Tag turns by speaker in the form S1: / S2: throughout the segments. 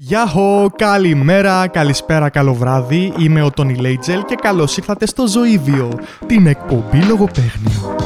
S1: Γεια χω, καλημέρα, καλησπέρα, καλό βράδυ. Είμαι ο Τόνι Λέιτζελ και καλώς ήρθατε στο Ζωήβιο, την εκπομπή λογοπαίγνιο.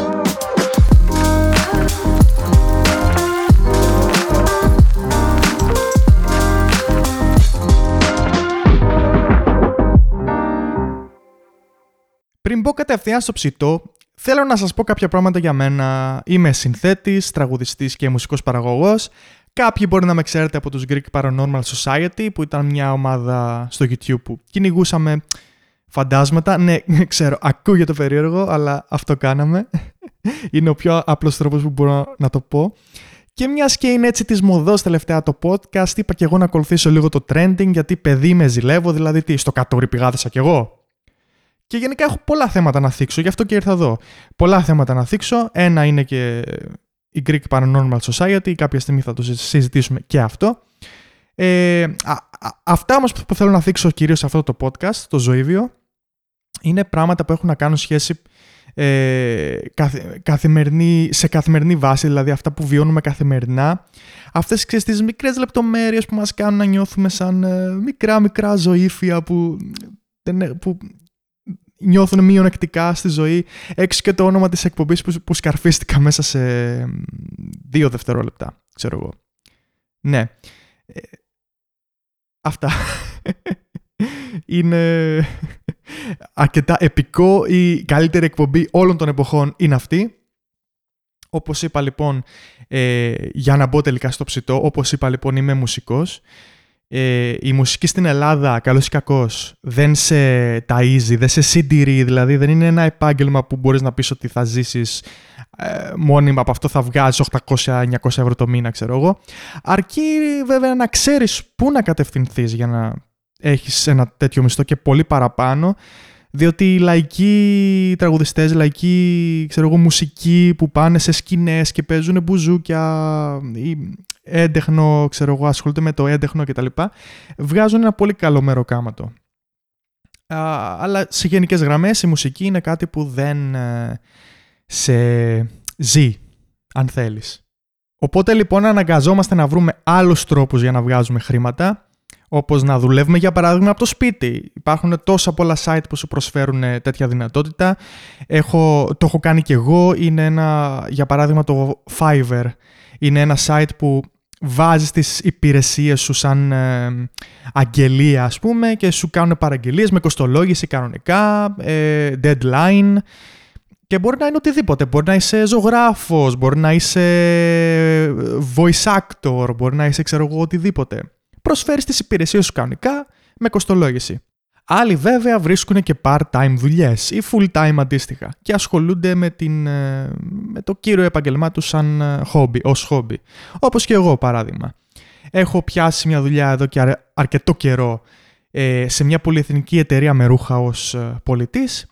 S1: Πριν μπω κατευθείαν στο ψητό, θέλω να σας πω κάποια πράγματα για μένα. Είμαι συνθέτης, τραγουδιστής και μουσικός παραγωγός. Κάποιοι μπορεί να με ξέρετε από τους Greek Paranormal Society που ήταν μια ομάδα στο YouTube που κυνηγούσαμε φαντάσματα. Ναι, ξέρω, ακούγεται περίεργο, αλλά αυτό κάναμε. είναι ο πιο απλός τρόπος που μπορώ να το πω. Και μιας και είναι έτσι της μοδός τελευταία το podcast, είπα και εγώ να ακολουθήσω λίγο το trending, γιατί παιδί με ζηλεύω, δηλαδή τι, στο κατόρι πηγάδεσα κι εγώ. Και γενικά έχω πολλά θέματα να θίξω, γι' αυτό και ήρθα εδώ. Πολλά θέματα να θίξω. Ένα είναι και η Greek Paranormal Society, κάποια στιγμή θα το συζητήσουμε και αυτό. Ε, αυτά όμως που θέλω να θίξω κυρίως σε αυτό το podcast, το ζωήβιο, είναι πράγματα που έχουν να κάνουν σχέση ε, καθημερινή, σε καθημερινή βάση, δηλαδή αυτά που βιώνουμε καθημερινά. Αυτές ξέρεις, τις μικρές λεπτομέρειες που μας κάνουν να νιώθουμε σαν ε, μικρά μικρά ζωήφια που, που νιώθουν μειονεκτικά στη ζωή. Έξω και το όνομα της εκπομπής που, που σκαρφίστηκα μέσα σε δύο δευτερόλεπτα, ξέρω εγώ. Ναι. Ε, αυτά. είναι αρκετά επικό. Η καλύτερη εκπομπή όλων των εποχών είναι αυτή. Όπως είπα λοιπόν, ε, για να μπω τελικά στο ψητό, όπως είπα λοιπόν είμαι μουσικός ε, η μουσική στην Ελλάδα, καλός ή κακός, δεν σε ταΐζει, δεν σε συντηρεί, δηλαδή δεν είναι ένα επάγγελμα που μπορείς να πεις ότι θα ζήσεις ε, μόνιμα από αυτό θα βγάζεις 800-900 ευρώ το μήνα, ξέρω εγώ. Αρκεί βέβαια να ξέρεις πού να κατευθυνθείς για να έχεις ένα τέτοιο μισθό και πολύ παραπάνω, διότι οι λαϊκοί τραγουδιστές, οι λαϊκοί ξέρω εγώ, μουσικοί που πάνε σε σκηνές και παίζουν μπουζούκια ή έντεχνο, ξέρω εγώ, ασχολούνται με το έντεχνο κτλ. Βγάζουν ένα πολύ καλό μεροκάματο. αλλά σε γενικές γραμμές η μουσική είναι κάτι που δεν ε, σε ζει, αν θέλεις. Οπότε λοιπόν αναγκαζόμαστε να βρούμε άλλους τρόπους για να βγάζουμε χρήματα, όπως να δουλεύουμε για παράδειγμα από το σπίτι. Υπάρχουν τόσα πολλά site που σου προσφέρουν ε, τέτοια δυνατότητα. Έχω, το έχω κάνει και εγώ, είναι ένα, για παράδειγμα το Fiverr. Είναι ένα site που βάζεις τις υπηρεσίες σου σαν ε, αγγελία ας πούμε και σου κάνουν παραγγελίες με κοστολόγηση κανονικά, ε, deadline και μπορεί να είναι οτιδήποτε. Μπορεί να είσαι ζωγράφος, μπορεί να είσαι voice actor, μπορεί να είσαι ξέρω εγώ οτιδήποτε. Προσφέρεις τις υπηρεσίες σου κανονικά με κοστολόγηση. Άλλοι βέβαια βρίσκουν και part-time δουλειές ή full-time αντίστοιχα και ασχολούνται με, την, ε, με το κύριο επαγγελμά τους σαν χόμπι, ως χόμπι. Όπως και εγώ παράδειγμα. Έχω πιάσει μια δουλειά εδώ και αρκετό καιρό ε, σε μια πολυεθνική εταιρεία με ρούχα ως ε, πολιτής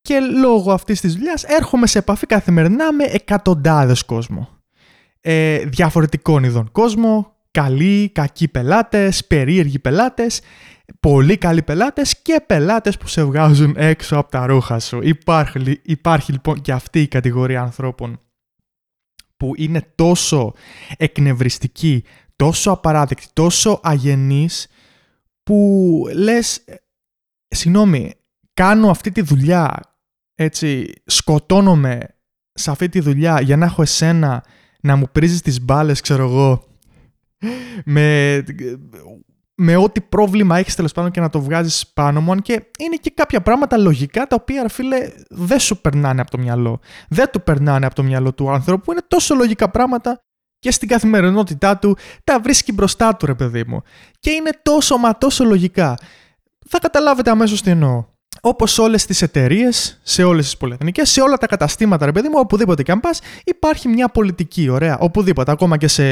S1: και λόγω αυτής της δουλειάς έρχομαι σε επαφή καθημερινά με εκατοντάδες κόσμο. Ε, διαφορετικών ειδών κόσμο, καλοί, κακοί πελάτες, περίεργοι πελάτες πολύ καλοί πελάτες και πελάτες που σε βγάζουν έξω από τα ρούχα σου. Υπάρχει, υπάρχει λοιπόν και αυτή η κατηγορία ανθρώπων που είναι τόσο εκνευριστική, τόσο απαράδεκτη, τόσο αγενής που λες, συγγνώμη, κάνω αυτή τη δουλειά, έτσι, σκοτώνομαι σε αυτή τη δουλειά για να έχω εσένα να μου πρίζεις τις μπάλες, ξέρω εγώ, με με ό,τι πρόβλημα έχεις τέλος πάντων και να το βγάζεις πάνω μου. Και είναι και κάποια πράγματα λογικά τα οποία, φίλε, δεν σου περνάνε από το μυαλό. Δεν του περνάνε από το μυαλό του άνθρωπου. Είναι τόσο λογικά πράγματα και στην καθημερινότητά του τα βρίσκει μπροστά του, ρε παιδί μου. Και είναι τόσο μα τόσο λογικά. Θα καταλάβετε αμέσως τι εννοώ. Όπως όλες τις εταιρείες, σε όλες τις πολυεθνικές, σε όλα τα καταστήματα, ρε παιδί μου, οπουδήποτε και αν πας, υπάρχει μια πολιτική. Ωραία. Οπουδήποτε, ακόμα και σε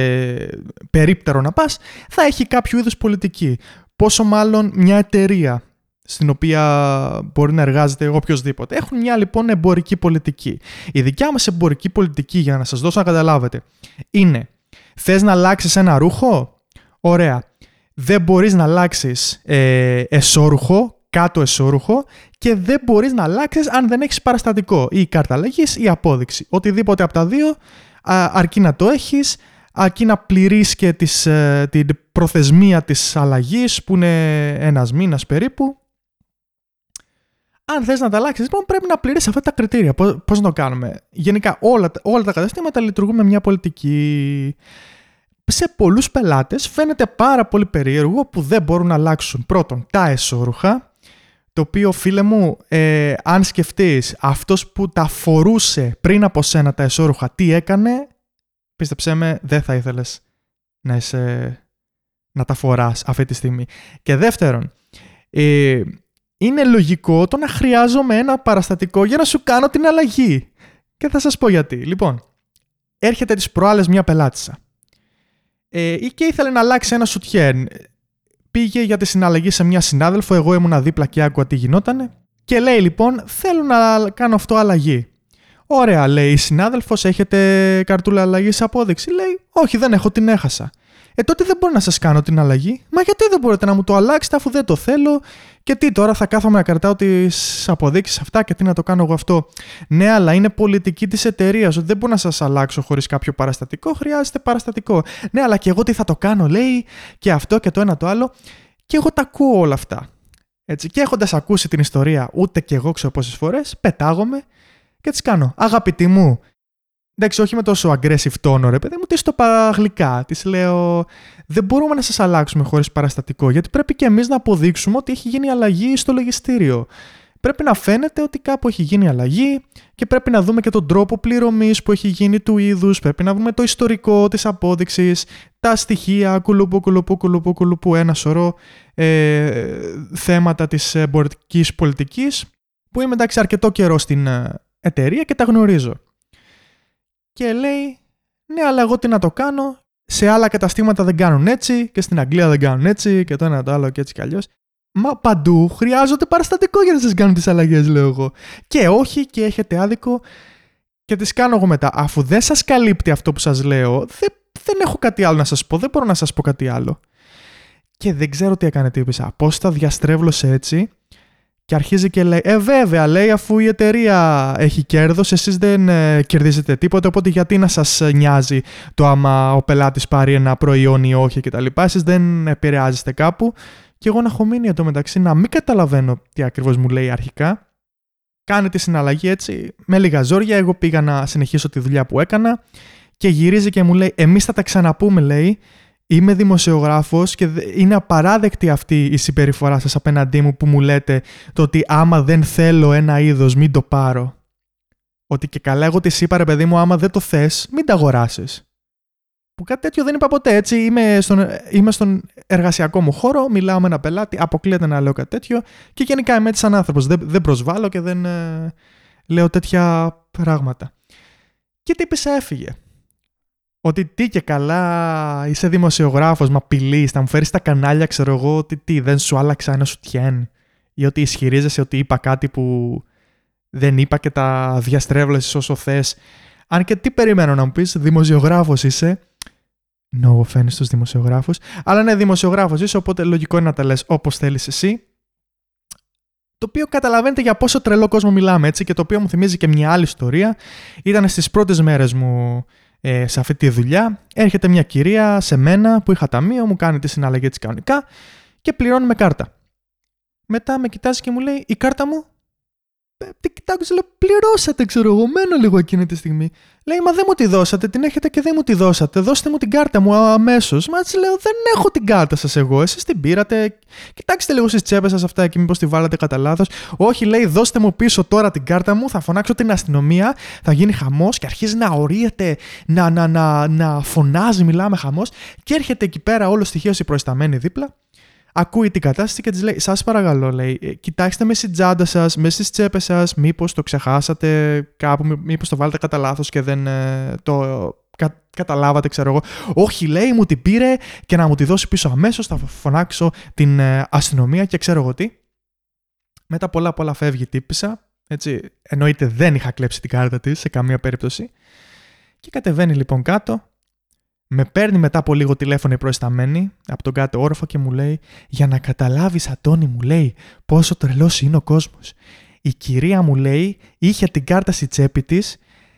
S1: περίπτερο να πας, θα έχει κάποιο είδους πολιτική. Πόσο μάλλον μια εταιρεία στην οποία μπορεί να εργάζεται οποιοδήποτε. Έχουν μια λοιπόν εμπορική πολιτική. Η δικιά μας εμπορική πολιτική, για να σας δώσω να καταλάβετε, είναι θες να αλλάξεις ένα ρούχο; Ωραία. Δεν μπορείς να αλλάξεις ε, εσώρουχο κάτω εσώρουχο και δεν μπορείς να αλλάξεις αν δεν έχεις παραστατικό ή κάρτα αλλαγής ή απόδειξη. Οτιδήποτε από τα δύο αρκεί να το έχεις ακεί να πληρείς και τις, ε, την προθεσμία της αλλαγής που είναι ένας μήνας περίπου. Αν θες να τα αλλάξεις, λοιπόν, πρέπει να πληρείς αυτά τα κριτήρια. Πώς, να το κάνουμε; Γενικά όλα, όλα τα καταστήματα λειτουργούν με μια πολιτική. Σε πολλούς πελάτες φαίνεται πάρα πολύ περίεργο που δεν μπορούν να αλλάξουν πρώτον τα εσώρουχα, το οποίο φίλε μου, ε, αν σκεφτείς αυτός που τα φορούσε πριν από σένα τα εσώρουχα τι έκανε, πίστεψέ με, δεν θα ήθελες να, να τα φοράς αυτή τη στιγμή. Και δεύτερον, ε, είναι λογικό το να χρειάζομαι ένα παραστατικό για να σου κάνω την αλλαγή. Και θα σας πω γιατί. Λοιπόν, έρχεται τις προάλλες μια πελάτησα. Ε, και ήθελε να αλλάξει ένα σουτιέν. Πήγε για τη συναλλαγή σε μια συνάδελφο, εγώ ήμουν δίπλα και άκουγα τι γινότανε. Και λέει λοιπόν, θέλω να κάνω αυτό αλλαγή. Ωραία, λέει η συνάδελφος, έχετε καρτούλα αλλαγή απόδειξη; Λέει, Όχι, δεν έχω, την έχασα. Ε, τότε δεν μπορώ να σας κάνω την αλλαγή. Μα γιατί δεν μπορείτε να μου το αλλάξετε αφού δεν το θέλω. Και τι τώρα θα κάθομαι να κρατάω τις αποδείξεις αυτά και τι να το κάνω εγώ αυτό. Ναι, αλλά είναι πολιτική της εταιρείας. Ότι δεν μπορώ να σας αλλάξω χωρίς κάποιο παραστατικό. Χρειάζεται παραστατικό. Ναι, αλλά και εγώ τι θα το κάνω, λέει, και αυτό και το ένα το άλλο. Και εγώ τα ακούω όλα αυτά. Έτσι, και έχοντας ακούσει την ιστορία, ούτε και εγώ ξέρω πόσες φορές, πετάγομαι και τις κάνω. Αγαπητή μου, εντάξει, όχι με τόσο aggressive τόνο, ρε παιδί μου, τις στο παραγλικά. Τη λέω, δεν μπορούμε να σας αλλάξουμε χωρίς παραστατικό, γιατί πρέπει και εμείς να αποδείξουμε ότι έχει γίνει αλλαγή στο λογιστήριο. Πρέπει να φαίνεται ότι κάπου έχει γίνει αλλαγή και πρέπει να δούμε και τον τρόπο πληρωμής που έχει γίνει του είδους. Πρέπει να δούμε το ιστορικό της απόδειξης, τα στοιχεία, κουλουπού, κουλουπού, κουλουπού, κουλουπού, ένα σωρό ε, θέματα της εμπορικής πολιτικής που είμαι εντάξει αρκετό καιρό στην ε, εταιρεία και τα γνωρίζω. Και λέει, ναι, αλλά εγώ τι να το κάνω. Σε άλλα καταστήματα δεν κάνουν έτσι και στην Αγγλία δεν κάνουν έτσι και το ένα το άλλο και έτσι κι αλλιώς. Μα παντού χρειάζονται παραστατικό για να σας κάνουν τις αλλαγές, λέω εγώ. Και όχι και έχετε άδικο και τις κάνω εγώ μετά. Αφού δεν σας καλύπτει αυτό που σας λέω, δεν, δεν έχω κάτι άλλο να σας πω. Δεν μπορώ να σας πω κάτι άλλο. Και δεν ξέρω τι έκανε τύπησα. Πώς τα διαστρέβλωσε έτσι και αρχίζει και λέει, Ε, βέβαια, λέει, αφού η εταιρεία έχει κέρδος, εσείς δεν ε, κερδίζετε τίποτα. Οπότε γιατί να σας νοιάζει το άμα ο πελάτης πάρει ένα προϊόν ή όχι κτλ. Εσείς δεν επηρεάζεστε κάπου. Και εγώ να έχω μείνει μεταξύ να μην καταλαβαίνω τι ακριβώς μου λέει αρχικά. Κάνει τη συναλλαγή έτσι, με λίγα ζόρια. Εγώ πήγα να συνεχίσω τη δουλειά που έκανα. Και γυρίζει και μου λέει: Εμείς θα τα ξαναπούμε, λέει είμαι δημοσιογράφος και είναι απαράδεκτη αυτή η συμπεριφορά σας απέναντί μου που μου λέτε το ότι άμα δεν θέλω ένα είδος μην το πάρω. Ότι και καλά εγώ τη είπα ρε παιδί μου άμα δεν το θες μην τα αγοράσεις. Που κάτι τέτοιο δεν είπα ποτέ έτσι. Είμαι στον, είμαι στον εργασιακό μου χώρο, μιλάω με ένα πελάτη, αποκλείεται να λέω κάτι τέτοιο και γενικά είμαι έτσι σαν άνθρωπος. Δεν, δεν προσβάλλω και δεν ε, λέω τέτοια πράγματα. Και τι έφυγε ότι τι και καλά είσαι δημοσιογράφος, μα απειλείς, θα μου φέρεις τα κανάλια, ξέρω εγώ, ότι τι, δεν σου άλλαξα ένα σου τιέν. Ή ότι ισχυρίζεσαι ότι είπα κάτι που δεν είπα και τα διαστρέβλεσες όσο θες. Αν και τι περιμένω να μου πεις, δημοσιογράφος είσαι. No offense στους δημοσιογράφους. Αλλά ναι, δημοσιογράφος είσαι, οπότε λογικό είναι να τα λες όπως θέλεις εσύ. Το οποίο καταλαβαίνετε για πόσο τρελό κόσμο μιλάμε, έτσι, και το οποίο μου θυμίζει και μια άλλη ιστορία. Ήταν στις πρώτες μέρες μου ε, σε αυτή τη δουλειά. Έρχεται μια κυρία σε μένα που είχα ταμείο, μου κάνει τη συναλλαγή της κανονικά και πληρώνει με κάρτα. Μετά με κοιτάζει και μου λέει η κάρτα μου ε, τι κοιτάξω, λέω, πληρώσατε, ξέρω εγώ, μένω λίγο εκείνη τη στιγμή. Λέει, μα δεν μου τη δώσατε, την έχετε και δεν μου τη δώσατε. Δώστε μου την κάρτα μου αμέσως. Μα έτσι λέω, δεν έχω την κάρτα σας εγώ. Εσείς την πήρατε. Κοιτάξτε λίγο στις τσέπες σας αυτά και μήπως τη βάλατε κατά λάθος. Όχι, λέει, δώστε μου πίσω τώρα την κάρτα μου, θα φωνάξω την αστυνομία, θα γίνει χαμός και αρχίζει να ορίεται, να, να, να, να φωνάζει, μιλάμε χαμός. Και έρχεται εκεί πέρα όλο στοιχείο η προϊσταμένη δίπλα ακούει την κατάσταση και της λέει: Σας παρακαλώ, λέει, «Ε, κοιτάξτε με στην τσάντα σας, με στις τσέπες σας, μήπως το ξεχάσατε κάπου, μήπως το βάλετε κατά λάθος και δεν ε, το κα, καταλάβατε, ξέρω εγώ. Όχι, λέει, μου την πήρε και να μου τη δώσει πίσω αμέσως. Θα φωνάξω την ε, αστυνομία και ξέρω εγώ τι. Μετά πολλά πολλά φεύγει τύπησα. Έτσι, εννοείται δεν είχα κλέψει την κάρτα της σε καμία περίπτωση. Και κατεβαίνει λοιπόν κάτω με παίρνει μετά από λίγο τηλέφωνο η προϊσταμένη από τον κάτω όροφο και μου λέει «Για να καταλάβεις Αντώνη» μου λέει «πόσο τρελός είναι ο κόσμος». Η κυρία μου λέει είχε την κάρτα στη τσέπη της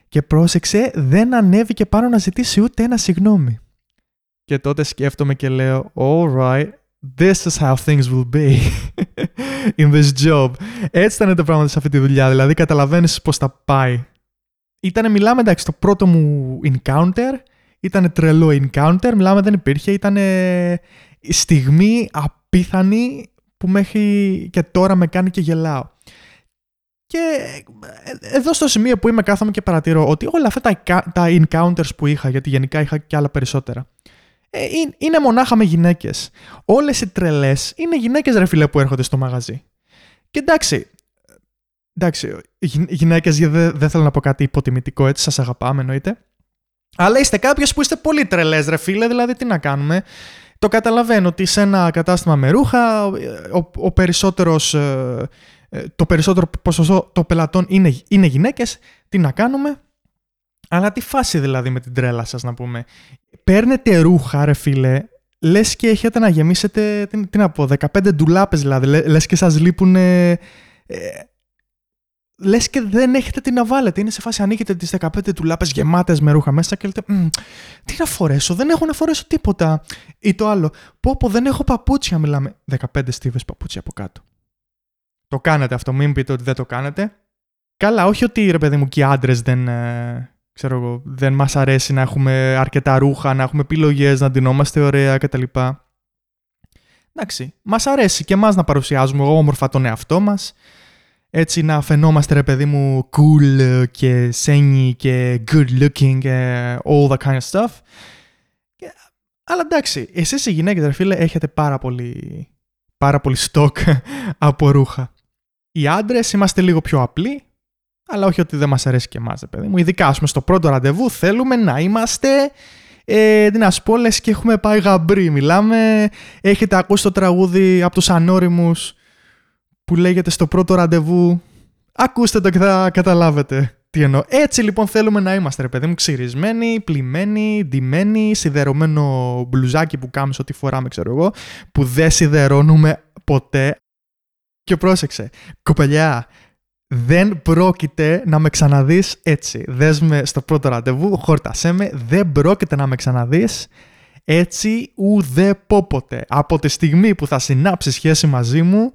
S1: και πρόσεξε δεν ανέβηκε πάνω να ζητήσει ούτε ένα συγγνώμη. Και τότε σκέφτομαι και λέω, alright, this is how things will be in this job. Έτσι ήταν το πράγμα σε αυτή τη δουλειά, δηλαδή καταλαβαίνεις πώς θα πάει. Ήτανε, μιλάμε εντάξει, το πρώτο μου encounter, ήταν τρελό encounter, μιλάμε δεν υπήρχε, ήταν στιγμή απίθανη που μέχρι και τώρα με κάνει και γελάω. Και ε, εδώ στο σημείο που είμαι κάθομαι και παρατηρώ ότι όλα αυτά τα, τα encounters που είχα, γιατί γενικά είχα και άλλα περισσότερα, ε, είναι μονάχα με γυναίκες. Όλες οι τρελές είναι γυναίκες ρε φίλε που έρχονται στο μαγαζί. Και εντάξει, εντάξει, γυναίκες δεν δε θέλω να πω κάτι υποτιμητικό έτσι, σας αγαπάμε εννοείται. Αλλά είστε κάποιες που είστε πολύ τρελές ρε φίλε, δηλαδή τι να κάνουμε. Το καταλαβαίνω ότι σε ένα κατάστημα με ρούχα ο, ο περισσότερος, ε, ε, το περισσότερο ποσοστό των πελατών είναι, είναι γυναίκες. Τι να κάνουμε; Αλλά τι φάση δηλαδή με την τρέλα σας να πούμε. Παίρνετε ρούχα ρε φίλε, λες και έχετε να γεμίσετε, τι, τι να πω, 15 ντουλάπες δηλαδή, λες και σας λείπουν ε, λες και δεν έχετε τι να βάλετε. Είναι σε φάση ανοίγετε τις 15 τουλάπες γεμάτες με ρούχα μέσα και λέτε τι να φορέσω, δεν έχω να φορέσω τίποτα. Ή το άλλο, πω πω δεν έχω παπούτσια, μιλάμε 15 στίβες παπούτσια από κάτω. Το κάνετε αυτό, μην πείτε ότι δεν το κάνετε. Καλά, όχι ότι ρε παιδί μου και οι άντρες δεν, ε, ξέρω εγώ, δεν μας αρέσει να έχουμε αρκετά ρούχα, να έχουμε επιλογές, να ντυνόμαστε ωραία κτλ. Εντάξει, μας αρέσει και εμάς να παρουσιάζουμε όμορφα τον εαυτό μας έτσι να φαινόμαστε ρε παιδί μου cool και σένι και good looking και all that kind of stuff. Αλλά εντάξει, εσείς οι γυναίκες ρε φίλε έχετε πάρα πολύ, πάρα πολύ stock από ρούχα. Οι άντρες είμαστε λίγο πιο απλοί, αλλά όχι ότι δεν μας αρέσει και εμάς, ρε παιδί μου. Ειδικά, ας πούμε, στο πρώτο ραντεβού θέλουμε να είμαστε, ε, τι να σου πω, λες και έχουμε πάει γαμπρί. Μιλάμε, έχετε ακούσει το τραγούδι από τους ανώριμους που λέγεται στο πρώτο ραντεβού. Ακούστε το και θα καταλάβετε τι εννοώ. Έτσι λοιπόν θέλουμε να είμαστε, ρε παιδί μου, ξυρισμένοι, πλημμένοι, ντυμένοι, σιδερωμένο μπλουζάκι που κάνουμε ό,τι φοράμε, ξέρω εγώ, που δεν σιδερώνουμε ποτέ. Και πρόσεξε, κοπελιά, δεν πρόκειται να με ξαναδείς έτσι. Δες με στο πρώτο ραντεβού, χόρτασέ με, δεν πρόκειται να με ξαναδείς έτσι ουδέποτε. Από τη στιγμή που θα συνάψεις σχέση μαζί μου,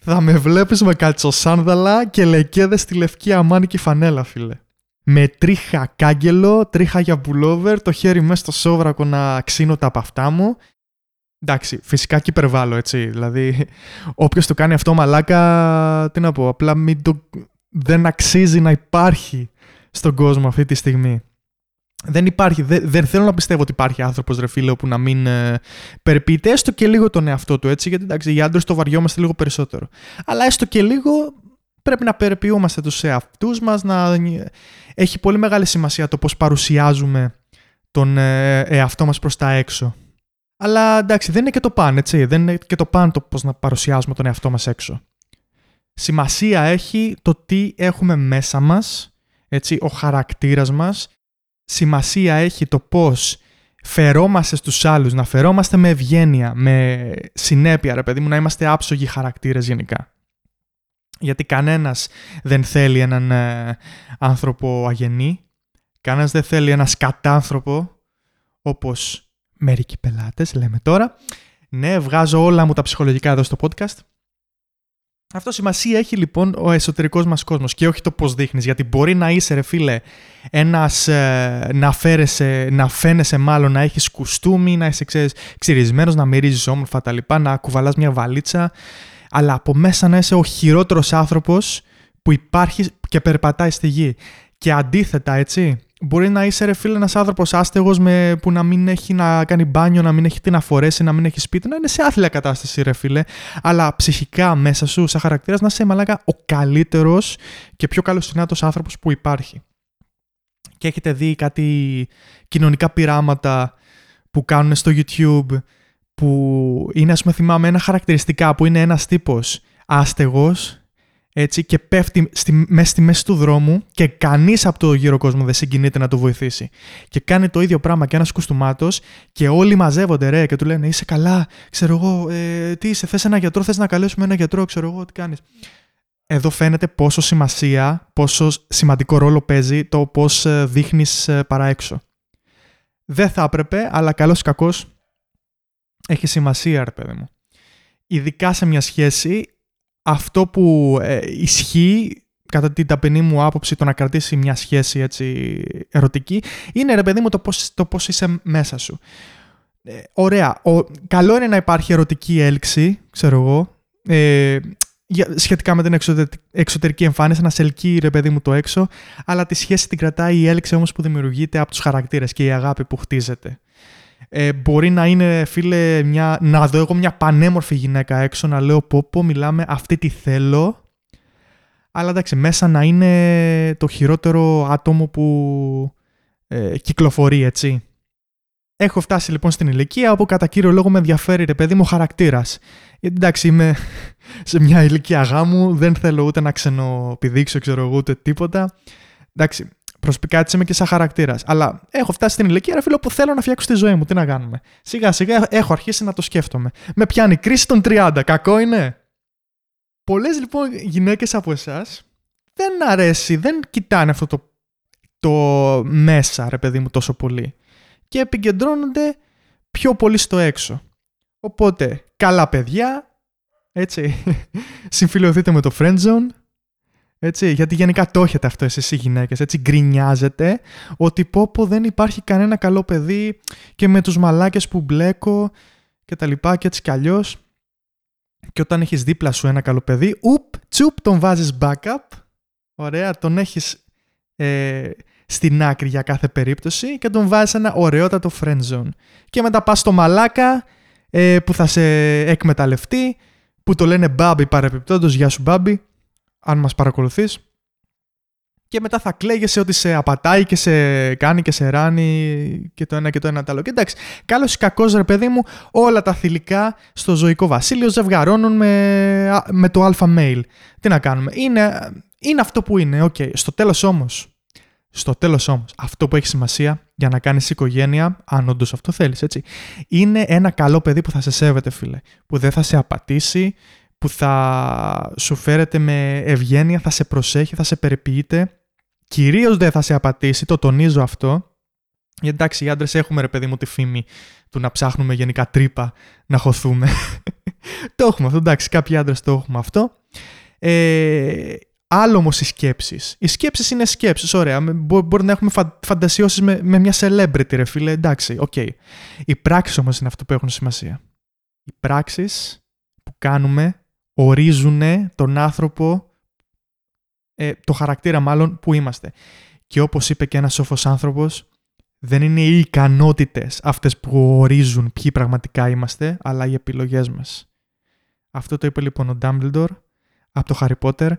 S1: θα με βλέπεις με κατσοσάνδαλα και λεκέδες στη λευκή αμάνικη φανέλα, φίλε. Με τρίχα κάγκελο, τρίχα για πουλόβερ, το χέρι μέσα στο σόβρακο να ξύνω τα από αυτά μου. Εντάξει, φυσικά και υπερβάλλω, έτσι. Δηλαδή, όποιος το κάνει αυτό μαλάκα, τι να πω, απλά μην το... δεν αξίζει να υπάρχει στον κόσμο αυτή τη στιγμή. Δεν υπάρχει, δεν, δεν θέλω να πιστεύω ότι υπάρχει άνθρωπος ρε φίλε που να μην ε, περιποιείται έστω και λίγο τον εαυτό του έτσι. Γιατί εντάξει, οι άντρες το βαριόμαστε λίγο περισσότερο. Αλλά έστω και λίγο πρέπει να περιποιούμαστε τους εαυτούς μας. Να... Έχει πολύ μεγάλη σημασία το πώς παρουσιάζουμε τον ε, εαυτό μας προς τα έξω. Αλλά εντάξει, δεν είναι και το παν, έτσι. Δεν είναι και το παν το πώς να παρουσιάζουμε τον εαυτό μας έξω. Σημασία έχει το τι έχουμε μέσα μας, έτσι, ο χαρακτήρας μας σημασία έχει το πώς φερόμαστε στους άλλους, να φερόμαστε με ευγένεια, με συνέπεια, ρε παιδί μου, να είμαστε άψογοι χαρακτήρες γενικά. Γιατί κανένας δεν θέλει έναν ε, άνθρωπο αγενή, κανένας δεν θέλει ένας σκατάνθρωπο, όπως μερικοί πελάτες λέμε τώρα. Ναι, βγάζω όλα μου τα ψυχολογικά εδώ στο podcast. Αυτό σημασία έχει λοιπόν ο εσωτερικός μας κόσμος και όχι το πώς δείχνεις. Γιατί μπορεί να είσαι, ρε φίλε, ένας. Ε, να, φέρεσαι, να φαίνεσαι μάλλον να έχεις κουστούμι, να είσαι ξέρεις, ξυρισμένος, να μυρίζεις όμορφα τα λοιπά, να κουβαλάς μια βαλίτσα. Αλλά από μέσα να είσαι ο χειρότερος άνθρωπος που υπάρχει και περπατάει στη γη. Και αντίθετα, έτσι, Μπορεί να είσαι ρε φίλε ένας άνθρωπος άστεγος με, που να μην έχει να κάνει μπάνιο, να μην έχει τι να φορέσει, να μην έχει σπίτι, να είναι σε άθλια κατάσταση ρε φίλε. Αλλά ψυχικά μέσα σου, σαν χαρακτήρας, να είσαι μαλάκα ο καλύτερος και πιο καλοσυνάτος άνθρωπος που υπάρχει. Και έχετε δει κάτι κοινωνικά πειράματα που κάνουν στο YouTube που είναι ας πούμε θυμάμαι ένα χαρακτηριστικά που είναι ένας τύπος άστεγος έτσι, και πέφτει στη, μέσα στη μέση του δρόμου και κανείς από το γύρο κόσμο δεν συγκινείται να το βοηθήσει. Και κάνει το ίδιο πράγμα και ένας κουστούμάτος και όλοι μαζεύονται ρε και του λένε Είσαι καλά, ξέρω εγώ, ε, τι είσαι, θες ένα γιατρό, θες να καλέσουμε ένα γιατρό, ξέρω εγώ, τι κάνεις. Εδώ φαίνεται πόσο σημασία, πόσο σημαντικό ρόλο παίζει το πώς ε, δείχνεις ε, παρά έξω. δεν θα έπρεπε, αλλά καλώς ή κακώς έχει σημασία, ρε παιδί μου. Ειδικά σε μια σχέση, αυτό που ε, ισχύει κατά την ταπεινή μου άποψη το να κρατήσει μια σχέση έτσι ερωτική είναι ρε παιδί μου το πώς, το πώς είσαι μέσα σου. Ε, ωραία. Ο, καλό είναι να υπάρχει ερωτική έλξη, ξέρω εγώ, ε, σχετικά με την εξωτερική εμφάνιση, να σε ελκύει ρε παιδί μου το έξω, αλλά τη σχέση την κρατάει η έλξη όμως που δημιουργείται από τους χαρακτήρες και η αγάπη που χτίζεται. Ε, μπορεί να είναι, φίλε, μια, να δω εγώ μια πανέμορφη γυναίκα έξω, να λέω πω πω μιλάμε, αυτή τη θέλω, αλλά εντάξει, μέσα να είναι το χειρότερο άτομο που ε, κυκλοφορεί, έτσι. Έχω φτάσει λοιπόν στην ηλικία όπου κατά κύριο λόγο με ενδιαφέρει ρε παιδί μου χαρακτήρας. Γιατί εντάξει, είμαι σε μια ηλικία γάμου, δεν θέλω ούτε να ξενοπηδήξω, ξέρω εγώ, ούτε τίποτα. Εντάξει, προσωπικά έτσι είμαι και σαν χαρακτήρας. Αλλά έχω φτάσει στην ηλικία, ρε φίλο, που θέλω να φτιάξω τη ζωή μου. Τι να κάνουμε; Σιγά σιγά έχω αρχίσει να το σκέφτομαι. Με πιάνει κρίση των 30. Κακό είναι; Πολλές λοιπόν γυναίκες από εσάς δεν αρέσει, δεν κοιτάνε αυτό το, το μέσα, ρε παιδί μου, τόσο πολύ. Και επικεντρώνονται πιο πολύ στο έξω. Οπότε, καλά παιδιά, έτσι, συμφιλειωθείτε με το friend zone, έτσι, γιατί γενικά το έχετε αυτό εσείς οι γυναίκες, έτσι, γκρινιάζετε ότι πω πω δεν υπάρχει κανένα καλό παιδί και με τους μαλάκες που μπλέκω και τα λοιπά και έτσι κι αλλιώς. Και όταν έχεις δίπλα σου ένα καλό παιδί, ουπ, τσουπ, τον βάζεις backup, ωραία, τον έχεις ε, στην άκρη για κάθε περίπτωση και τον βάζεις ένα ωραιότατο friend zone. Και μετά πας στο μαλάκα ε, που θα σε εκμεταλλευτεί, που το λένε Μπάμπι παρεπιπτόντως, γεια σου Μπάμπι, αν μας παρακολουθείς. Και μετά θα κλαίγεσαι ότι σε απατάει και σε κάνει και σε ράνει και το ένα και το ένα το άλλο. Και εντάξει, καλός ή κακός ρε παιδί μου, όλα τα θηλυκά στο ζωικό βασίλειο ζευγαρώνουν με, με το alpha male. Τι να κάνουμε; Είναι, είναι αυτό που είναι, OK. Okay. Στο τέλος όμως, στο τέλος όμως, αυτό που έχει σημασία για να κάνεις οικογένεια, αν όντως αυτό θέλεις, έτσι, είναι ένα καλό παιδί που θα σε σέβεται, φίλε. Που δεν θα σε απατήσει, που θα σου φέρεται με ευγένεια, θα σε προσέχει, θα σε περιποιείται. Κυρίως δεν θα σε απατήσει, το τονίζω αυτό. Γιατί εντάξει, οι άντρες έχουμε ρε παιδί μου τη φήμη του να ψάχνουμε γενικά τρύπα να χωθούμε. το έχουμε αυτό, εντάξει, κάποιοι άντρες το έχουμε αυτό. Ε, Άλλο όμως οι σκέψεις. Οι σκέψεις είναι σκέψεις, ωραία. Μπορεί να έχουμε φα... φαντασιώσεις με, με μια celebrity, ρε φίλε. Εντάξει, OK. Okay. Οι πράξεις όμως είναι αυτό που έχουν σημασία. Οι πράξεις που κάνουμε ορίζουν τον άνθρωπο, ε, το χαρακτήρα μάλλον που είμαστε. Και όπως είπε και ένας σοφός άνθρωπος, δεν είναι οι ικανότητες αυτές που ορίζουν ποιοι πραγματικά είμαστε, αλλά οι επιλογές μας. Αυτό το είπε λοιπόν ο Dumbledore από το Harry Potter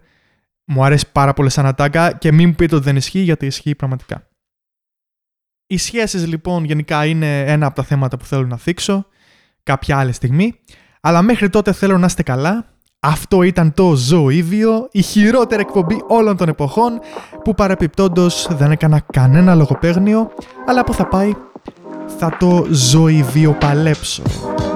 S1: μου αρέσει πάρα πολύ σαν ατάκα και μην μου πείτε ότι δεν ισχύει γιατί ισχύει πραγματικά. Οι σχέσεις λοιπόν γενικά είναι ένα από τα θέματα που θέλω να θίξω κάποια άλλη στιγμή. Αλλά μέχρι τότε θέλω να είστε καλά. Αυτό ήταν το Ζωήβιο, η χειρότερη εκπομπή όλων των εποχών που παρεπιπτόντως δεν έκανα κανένα λογοπαίγνιο αλλά που θα πάει θα το ζωηβιοπαλέψω. παλέψω.